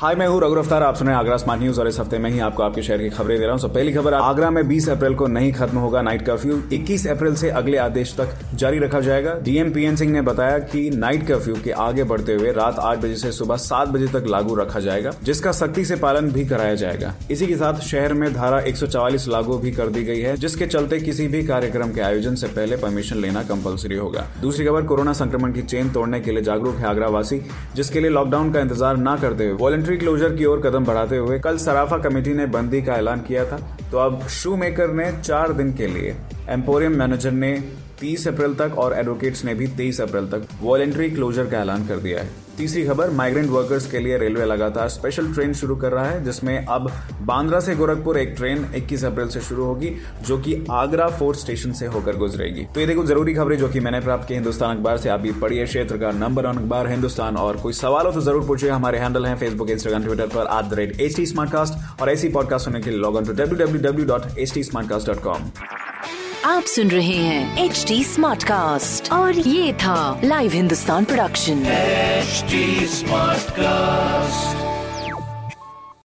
hi मैं हूँ रघु अफ्तार आप सुने आगरा स्मार्ट न्यूज़ और इस हफ़्ते में ही आपको आपके शहर की खबरें दे रहा हूँ। So, पहली खबर आगरा में 20 अप्रैल को नहीं खत्म होगा नाइट कर्फ्यू 21 अप्रैल से अगले आदेश तक जारी रखा जाएगा। डीएम पीएन सिंह ने बताया कि नाइट कर्फ्यू के आगे बढ़ते हुए रात आठ बजे से सुबह सात बजे तक लागू रखा जाएगा जिसका सख्ती से पालन भी कराया जाएगा। इसी के साथ शहर में धारा एक लागू भी कर दी गई है जिसके चलते किसी भी कार्यक्रम के आयोजन से पहले परमिशन लेना कंपलसरी होगा। दूसरी खबर कोरोना संक्रमण की चेन तोड़ने के लिए जागरूक है आगरा वासी जिसके लिए लॉकडाउन का इंतज़ार न करते हुए वॉलंटरी क्लोजर की ओर कदम बढ़ाते हुए कल सराफा कमेटी ने बंदी का ऐलान किया था। तो अब शू मेकर ने चार दिन के लिए एम्पोरियम मैनेजर ने 30 अप्रैल तक और एडवोकेट्स ने भी 23 अप्रैल तक वॉलेंट्री क्लोजर का ऐलान कर दिया है। तीसरी खबर माइग्रेंट वर्कर्स के लिए रेलवे लगातार स्पेशल ट्रेन शुरू कर रहा है, जिसमें अब बांद्रा से गोरखपुर एक ट्रेन 21 अप्रैल से शुरू होगी, जो कि आगरा फोर्ट स्टेशन से होकर गुजरेगी। तो ये देखो ज़रूरी खबरें जो कि मैंने प्राप्त की हिंदुस्तान अखबार से। आप भी पढ़िए क्षेत्र का नंबर वन अखबार हिंदुस्तान। और कोई सवाल हो तो ज़रूर पूछिए। हमारे हैंडल है फेसबुक इंस्टाग्राम ट्विटर पर at the rate H T और ऐसी पॉडकास्ट सुनने के लिए log on to W W W dot H T आप सुन रहे हैं एच टी स्मार्ट कास्ट और ये था live Hindustan production smart Smartcast.